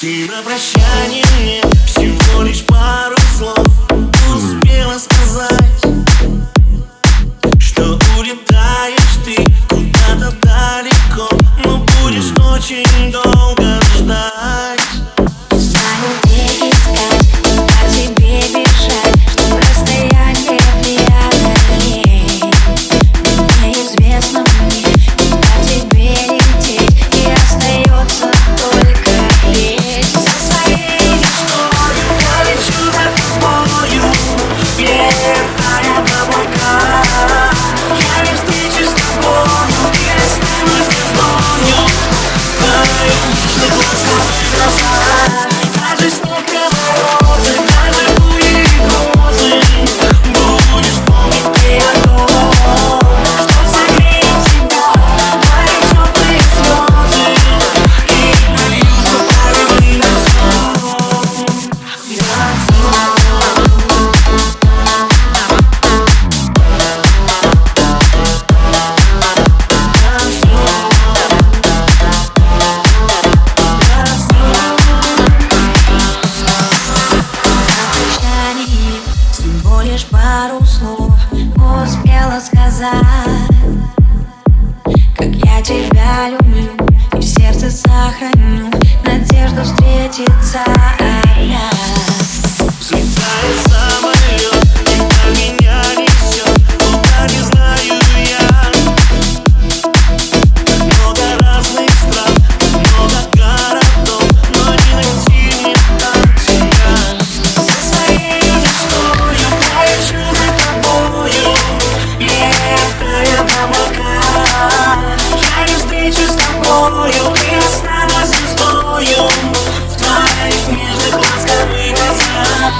Ты на прощание мне всего лишь пару слов Успела сказать Что улетаешь ты куда-то далеко Но будешь очень долго лишь пару слов успела сказать. Как я тебя люблю и в сердце сохраню Надежду встретиться опять. Взлетает самолет тобою и останусь с тобою В твоих нежных ласковых глазах